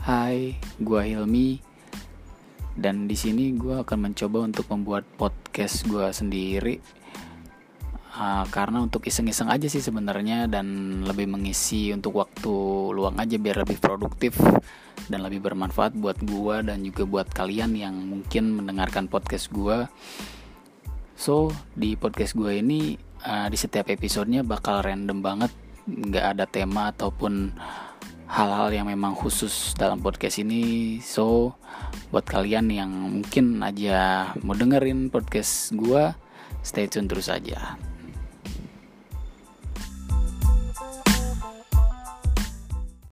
Hai, gua Hilmi. Dan di sini gua akan mencoba untuk membuat podcast gua sendiri. Uh, karena untuk iseng-iseng aja sih sebenarnya dan lebih mengisi untuk waktu luang aja biar lebih produktif dan lebih bermanfaat buat gua dan juga buat kalian yang mungkin mendengarkan podcast gua. So di podcast gua ini uh, di setiap episodenya bakal random banget, nggak ada tema ataupun hal-hal yang memang khusus dalam podcast ini. So, buat kalian yang mungkin aja mau dengerin podcast gue, stay tune terus aja.